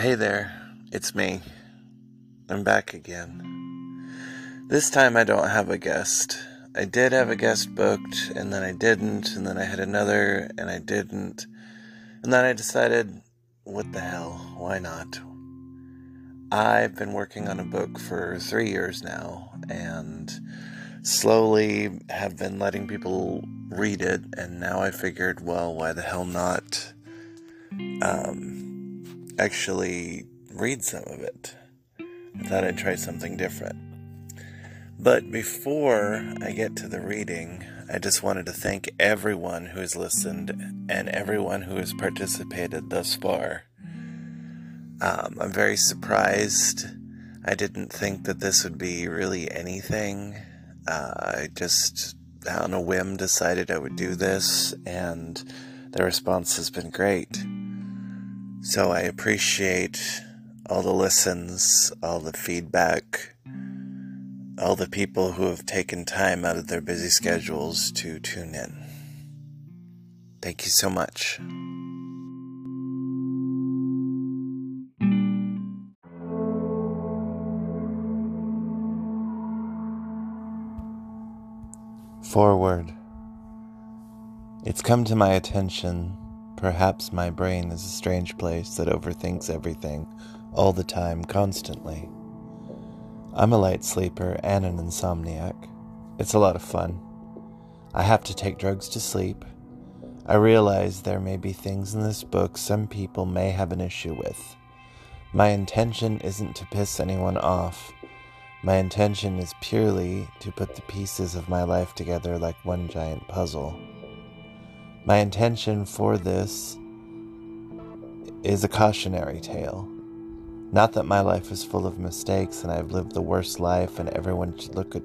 Hey there, it's me. I'm back again. This time I don't have a guest. I did have a guest booked, and then I didn't, and then I had another, and I didn't. And then I decided, what the hell, why not? I've been working on a book for three years now, and slowly have been letting people read it, and now I figured, well, why the hell not? Um, actually read some of it. I thought I'd try something different. But before I get to the reading, I just wanted to thank everyone who has listened and everyone who has participated thus far. Um, I'm very surprised. I didn't think that this would be really anything. Uh, I just, on a whim, decided I would do this, and the response has been great. So I appreciate all the listens, all the feedback, all the people who have taken time out of their busy schedules to tune in. Thank you so much. Foreword. It's come to my attention Perhaps my brain is a strange place that overthinks everything, all the time, constantly. I'm a light sleeper and an insomniac. It's a lot of fun. I have to take drugs to sleep. I realize there may be things in this book some people may have an issue with. My intention isn't to piss anyone off. My intention is purely to put the pieces of my life together like one giant puzzle. My intention for this is a cautionary tale. Not that my life is full of mistakes and I've lived the worst life and everyone should look at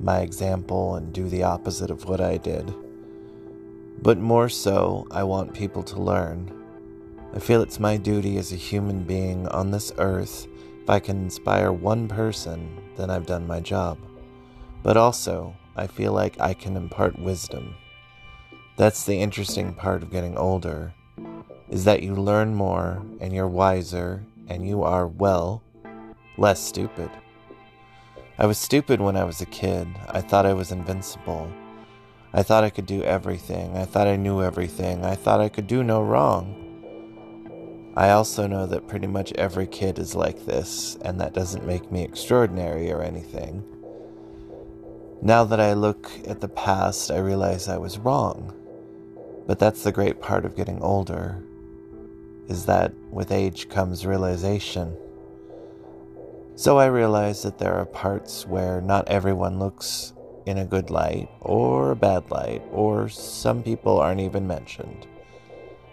my example and do the opposite of what I did. But more so, I want people to learn. I feel it's my duty as a human being on this earth. If I can inspire one person, then I've done my job. But also, I feel like I can impart wisdom. That's the interesting part of getting older, is that you learn more and you're wiser and you are, well, less stupid. I was stupid when I was a kid. I thought I was invincible. I thought I could do everything. I thought I knew everything. I thought I could do no wrong. I also know that pretty much every kid is like this, and that doesn't make me extraordinary or anything. Now that I look at the past, I realize I was wrong. But that's the great part of getting older, is that with age comes realization. So I realize that there are parts where not everyone looks in a good light or a bad light, or some people aren't even mentioned.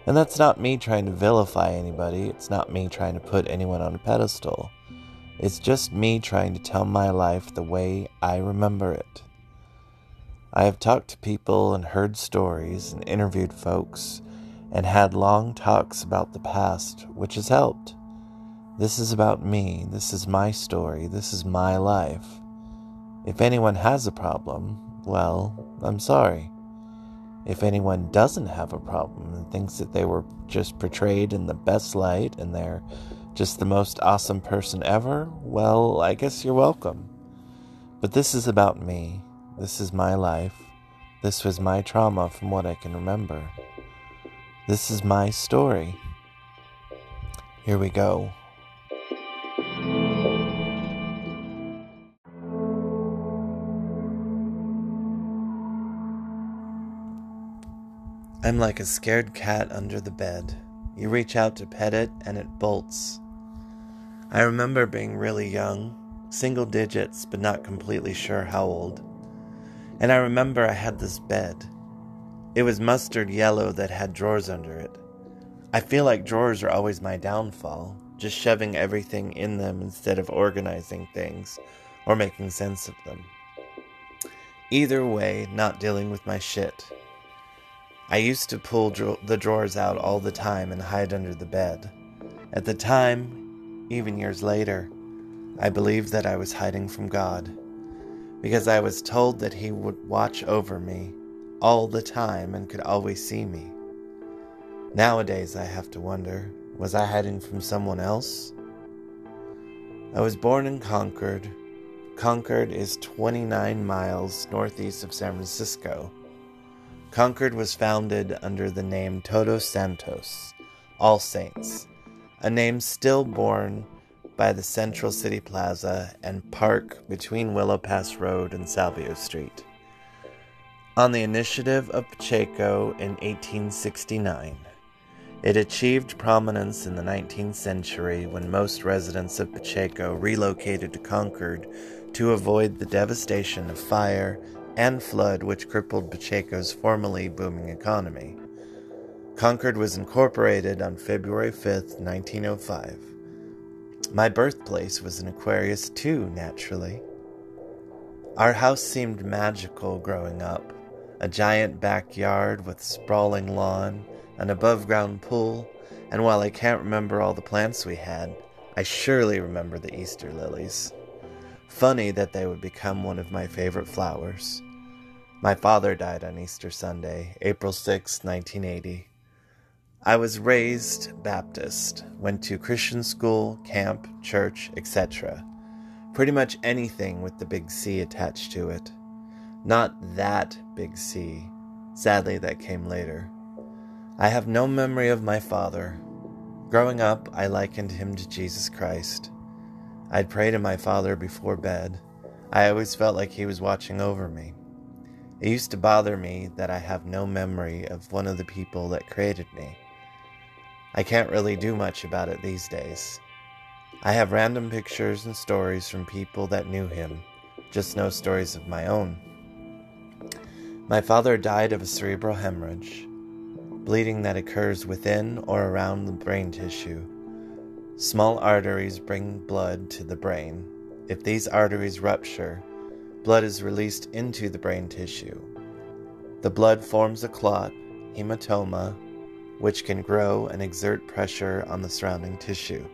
And that's not me trying to vilify anybody, it's not me trying to put anyone on a pedestal. It's just me trying to tell my life the way I remember it. I have talked to people and heard stories and interviewed folks and had long talks about the past, which has helped. This is about me. This is my story. This is my life. If anyone has a problem, well, I'm sorry. If anyone doesn't have a problem and thinks that they were just portrayed in the best light and they're just the most awesome person ever, well, I guess you're welcome. But this is about me. This is my life. This was my trauma from what I can remember. This is my story. Here we go. I'm like a scared cat under the bed. You reach out to pet it and it bolts. I remember being really young, single digits, but not completely sure how old. And I remember I had this bed. It was mustard yellow that had drawers under it. I feel like drawers are always my downfall, just shoving everything in them instead of organizing things or making sense of them. Either way, not dealing with my shit. I used to pull the drawers out all the time and hide under the bed. At the time, even years later, I believed that I was hiding from God because I was told that he would watch over me all the time and could always see me. Nowadays, I have to wonder Was I hiding from someone else? I was born in Concord. Concord is 29 miles northeast of San Francisco. Concord was founded under the name Todos Santos, All Saints, a name still borne by the Central City Plaza and park between Willow Pass Road and Salvio Street. On the initiative of Pacheco in 1869, it achieved prominence in the 19th century when most residents of Pacheco relocated to Concord to avoid the devastation of fire and flood which crippled Pacheco's formerly booming economy. Concord was incorporated on February 5, 1905. My birthplace was an Aquarius too, naturally. Our house seemed magical growing up a giant backyard with sprawling lawn, an above ground pool, and while I can't remember all the plants we had, I surely remember the Easter lilies. Funny that they would become one of my favorite flowers. My father died on Easter Sunday, April 6, 1980. I was raised Baptist, went to Christian school, camp, church, etc. Pretty much anything with the big C attached to it. Not that big C. Sadly, that came later. I have no memory of my father. Growing up, I likened him to Jesus Christ. I'd pray to my father before bed. I always felt like he was watching over me. It used to bother me that I have no memory of one of the people that created me. I can't really do much about it these days. I have random pictures and stories from people that knew him, just no stories of my own. My father died of a cerebral hemorrhage, bleeding that occurs within or around the brain tissue. Small arteries bring blood to the brain. If these arteries rupture, blood is released into the brain tissue. The blood forms a clot, hematoma, which can grow and exert pressure on the surrounding tissue.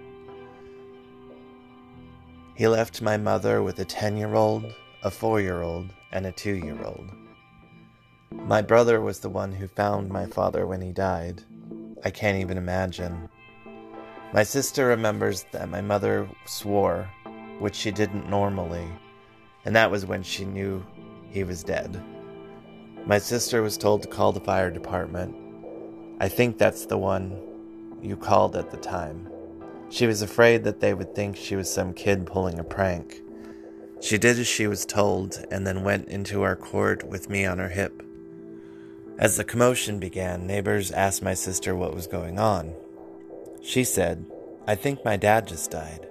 He left my mother with a 10 year old, a 4 year old, and a 2 year old. My brother was the one who found my father when he died. I can't even imagine. My sister remembers that my mother swore, which she didn't normally, and that was when she knew he was dead. My sister was told to call the fire department. I think that's the one you called at the time. She was afraid that they would think she was some kid pulling a prank. She did as she was told and then went into our court with me on her hip. As the commotion began, neighbors asked my sister what was going on. She said, I think my dad just died.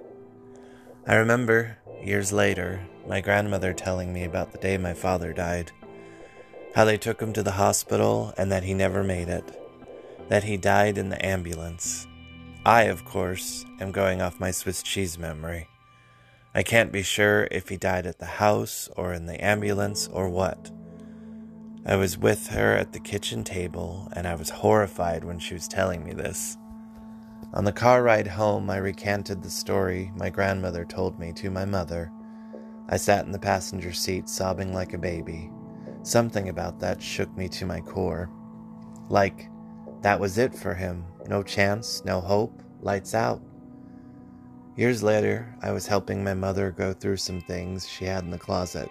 I remember, years later, my grandmother telling me about the day my father died. How they took him to the hospital and that he never made it. That he died in the ambulance. I, of course, am going off my Swiss cheese memory. I can't be sure if he died at the house or in the ambulance or what. I was with her at the kitchen table and I was horrified when she was telling me this. On the car ride home, I recanted the story my grandmother told me to my mother I sat in the passenger seat sobbing like a baby. Something about that shook me to my core. Like, that was it for him. No chance, no hope, lights out. Years later, I was helping my mother go through some things she had in the closet.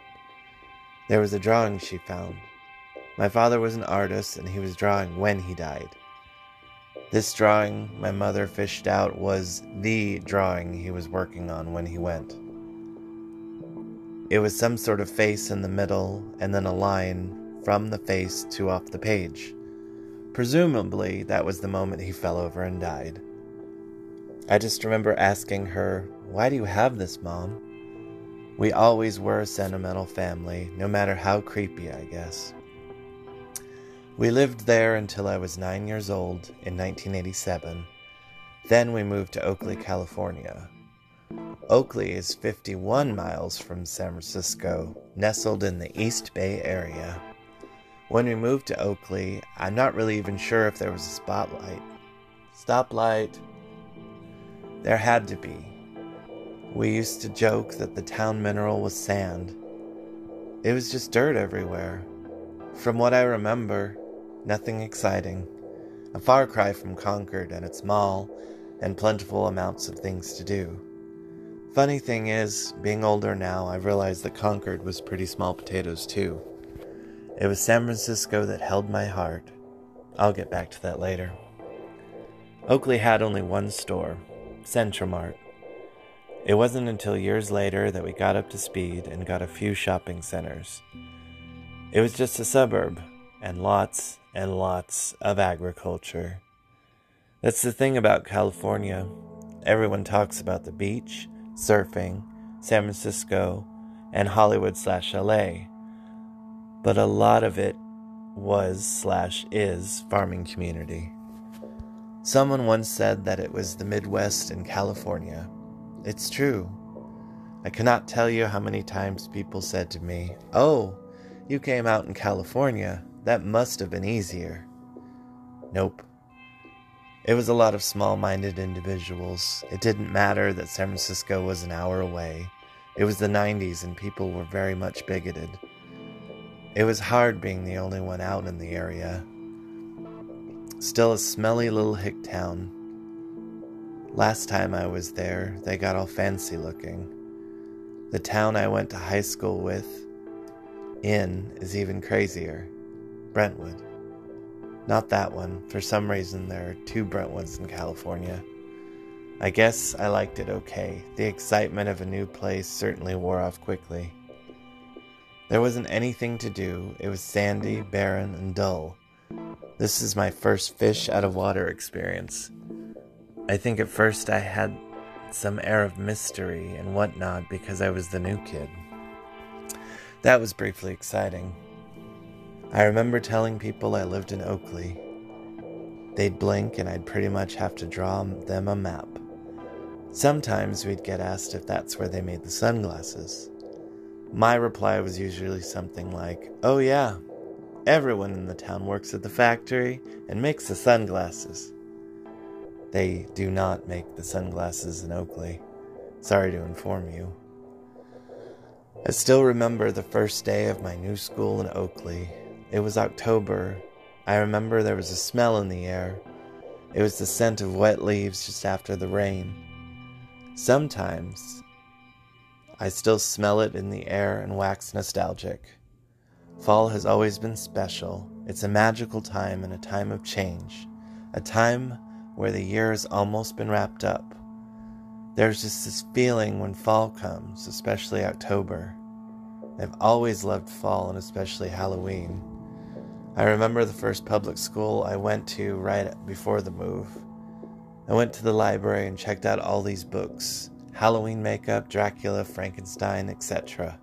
There was a drawing she found. My father was an artist and he was drawing when he died. This drawing my mother fished out was the drawing he was working on when he went. It was some sort of face in the middle, and then a line from the face to off the page. Presumably, that was the moment he fell over and died. I just remember asking her, Why do you have this, Mom? We always were a sentimental family, no matter how creepy, I guess. We lived there until I was nine years old in 1987. Then we moved to Oakley, California. Oakley is 51 miles from San Francisco, nestled in the East Bay area. When we moved to Oakley, I'm not really even sure if there was a spotlight. Stoplight. There had to be. We used to joke that the town mineral was sand. It was just dirt everywhere. From what I remember, nothing exciting. A far cry from Concord and its mall and plentiful amounts of things to do. Funny thing is, being older now, I realize that Concord was pretty small potatoes too. It was San Francisco that held my heart. I'll get back to that later. Oakley had only one store, Centromart. It wasn't until years later that we got up to speed and got a few shopping centers. It was just a suburb, and lots and lots of agriculture. That's the thing about California. Everyone talks about the beach, surfing, San Francisco, and Hollywood slash LA. But a lot of it was slash is farming community. Someone once said that it was the Midwest in California. It's true. I cannot tell you how many times people said to me, Oh, you came out in California. That must have been easier. Nope. It was a lot of small minded individuals. It didn't matter that San Francisco was an hour away. It was the 90s and people were very much bigoted. It was hard being the only one out in the area. Still a smelly little hick town. Last time I was there, they got all fancy looking. The town I went to high school with in is even crazier Brentwood. Not that one. For some reason, there are two Brentwoods in California. I guess I liked it okay. The excitement of a new place certainly wore off quickly. There wasn't anything to do, it was sandy, barren, and dull. This is my first fish out of water experience. I think at first I had some air of mystery and whatnot because I was the new kid. That was briefly exciting. I remember telling people I lived in Oakley. They'd blink and I'd pretty much have to draw them a map. Sometimes we'd get asked if that's where they made the sunglasses. My reply was usually something like, Oh, yeah, everyone in the town works at the factory and makes the sunglasses. They do not make the sunglasses in Oakley. Sorry to inform you. I still remember the first day of my new school in Oakley. It was October. I remember there was a smell in the air. It was the scent of wet leaves just after the rain. Sometimes I still smell it in the air and wax nostalgic. Fall has always been special. It's a magical time and a time of change, a time where the year has almost been wrapped up. There's just this feeling when fall comes, especially October. I've always loved fall and especially Halloween. I remember the first public school I went to right before the move. I went to the library and checked out all these books Halloween makeup, Dracula, Frankenstein, etc.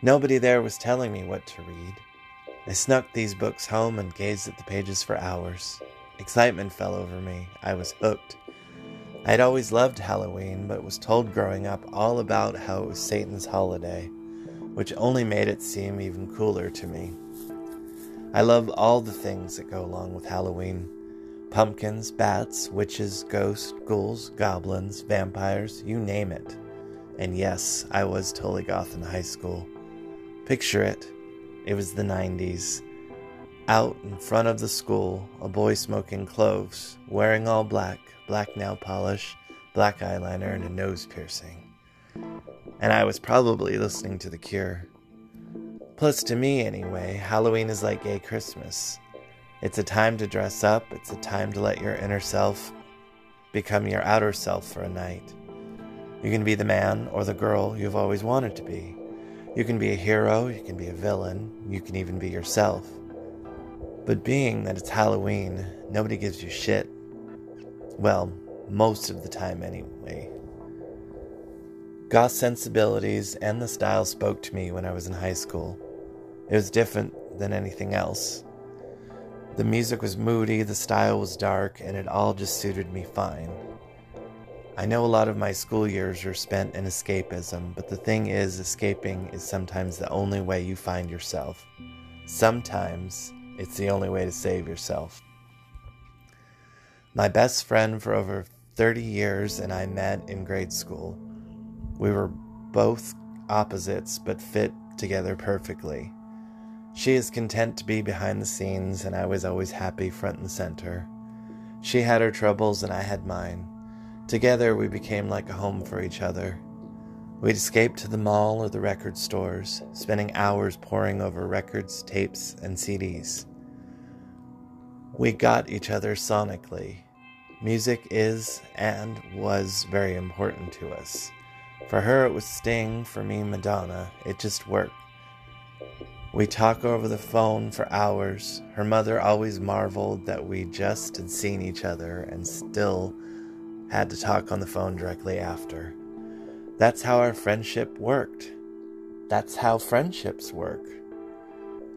Nobody there was telling me what to read. I snuck these books home and gazed at the pages for hours. Excitement fell over me. I was hooked. I had always loved Halloween, but was told growing up all about how it was Satan's holiday, which only made it seem even cooler to me. I love all the things that go along with Halloween Pumpkins, bats, witches, ghosts, ghouls, goblins, vampires, you name it. And yes, I was totally goth in high school. Picture it. It was the 90s. Out in front of the school, a boy smoking cloves, wearing all black, black nail polish, black eyeliner, and a nose piercing. And I was probably listening to The Cure. Plus, to me anyway, Halloween is like gay Christmas. It's a time to dress up, it's a time to let your inner self become your outer self for a night. You can be the man or the girl you've always wanted to be. You can be a hero, you can be a villain, you can even be yourself. But being that it's Halloween, nobody gives you shit. Well, most of the time anyway. Goth sensibilities and the style spoke to me when I was in high school. It was different than anything else. The music was moody, the style was dark, and it all just suited me fine. I know a lot of my school years were spent in escapism, but the thing is, escaping is sometimes the only way you find yourself. Sometimes it's the only way to save yourself. My best friend for over 30 years and I met in grade school. We were both opposites but fit together perfectly. She is content to be behind the scenes, and I was always happy front and center. She had her troubles and I had mine. Together we became like a home for each other. We'd escape to the mall or the record stores, spending hours poring over records, tapes, and CDs. We got each other sonically. Music is and was very important to us. For her, it was Sting, for me, Madonna. It just worked. We talk over the phone for hours. Her mother always marveled that we just had seen each other and still had to talk on the phone directly after. That's how our friendship worked. That's how friendships work.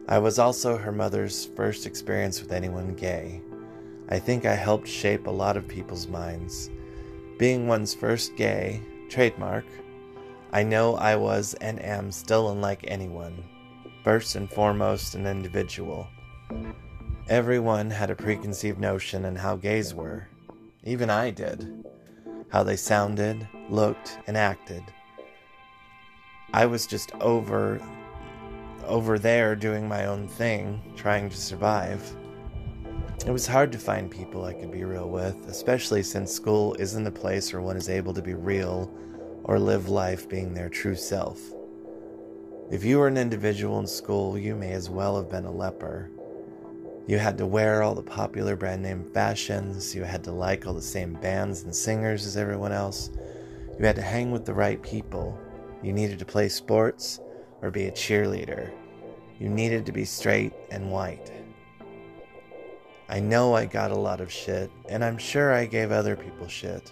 I was also her mother's first experience with anyone gay. I think I helped shape a lot of people's minds. Being one's first gay, trademark, I know I was and am still unlike anyone, first and foremost an individual. Everyone had a preconceived notion on how gays were. Even I did how they sounded, looked, and acted. I was just over over there doing my own thing, trying to survive. It was hard to find people I could be real with, especially since school isn't a place where one is able to be real or live life being their true self. If you were an individual in school, you may as well have been a leper. You had to wear all the popular brand name fashions. You had to like all the same bands and singers as everyone else. You had to hang with the right people. You needed to play sports or be a cheerleader. You needed to be straight and white. I know I got a lot of shit, and I'm sure I gave other people shit.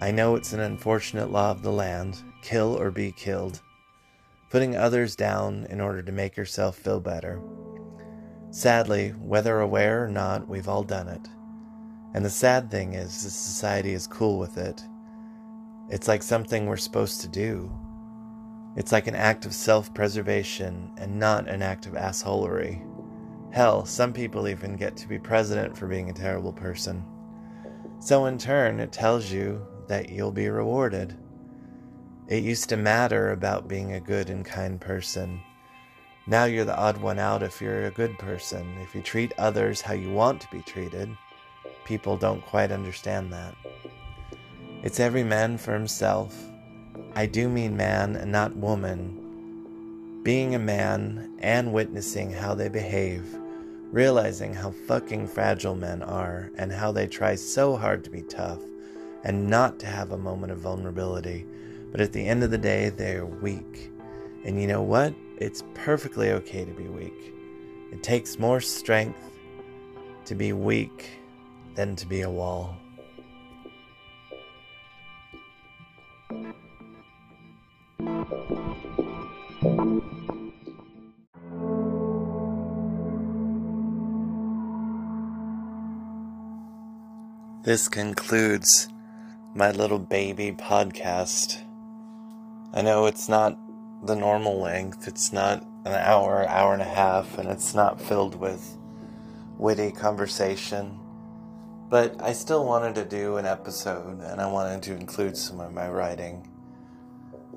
I know it's an unfortunate law of the land kill or be killed, putting others down in order to make yourself feel better. Sadly, whether aware or not, we've all done it. And the sad thing is, the society is cool with it. It's like something we're supposed to do. It's like an act of self preservation and not an act of assholery. Hell, some people even get to be president for being a terrible person. So, in turn, it tells you that you'll be rewarded. It used to matter about being a good and kind person. Now you're the odd one out if you're a good person. If you treat others how you want to be treated, people don't quite understand that. It's every man for himself. I do mean man and not woman. Being a man and witnessing how they behave, realizing how fucking fragile men are and how they try so hard to be tough and not to have a moment of vulnerability, but at the end of the day, they are weak. And you know what? It's perfectly okay to be weak. It takes more strength to be weak than to be a wall. This concludes my little baby podcast. I know it's not the normal length. It's not an hour, hour and a half, and it's not filled with witty conversation. But I still wanted to do an episode, and I wanted to include some of my writing.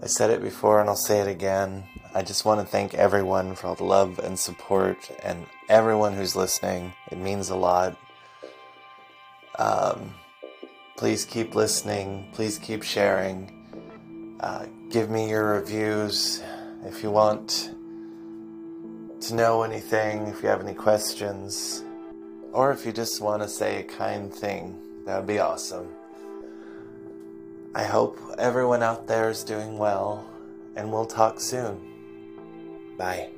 I said it before, and I'll say it again. I just want to thank everyone for all the love and support, and everyone who's listening. It means a lot. Um, please keep listening. Please keep sharing. Uh, give me your reviews if you want to know anything, if you have any questions, or if you just want to say a kind thing. That would be awesome. I hope everyone out there is doing well, and we'll talk soon. Bye.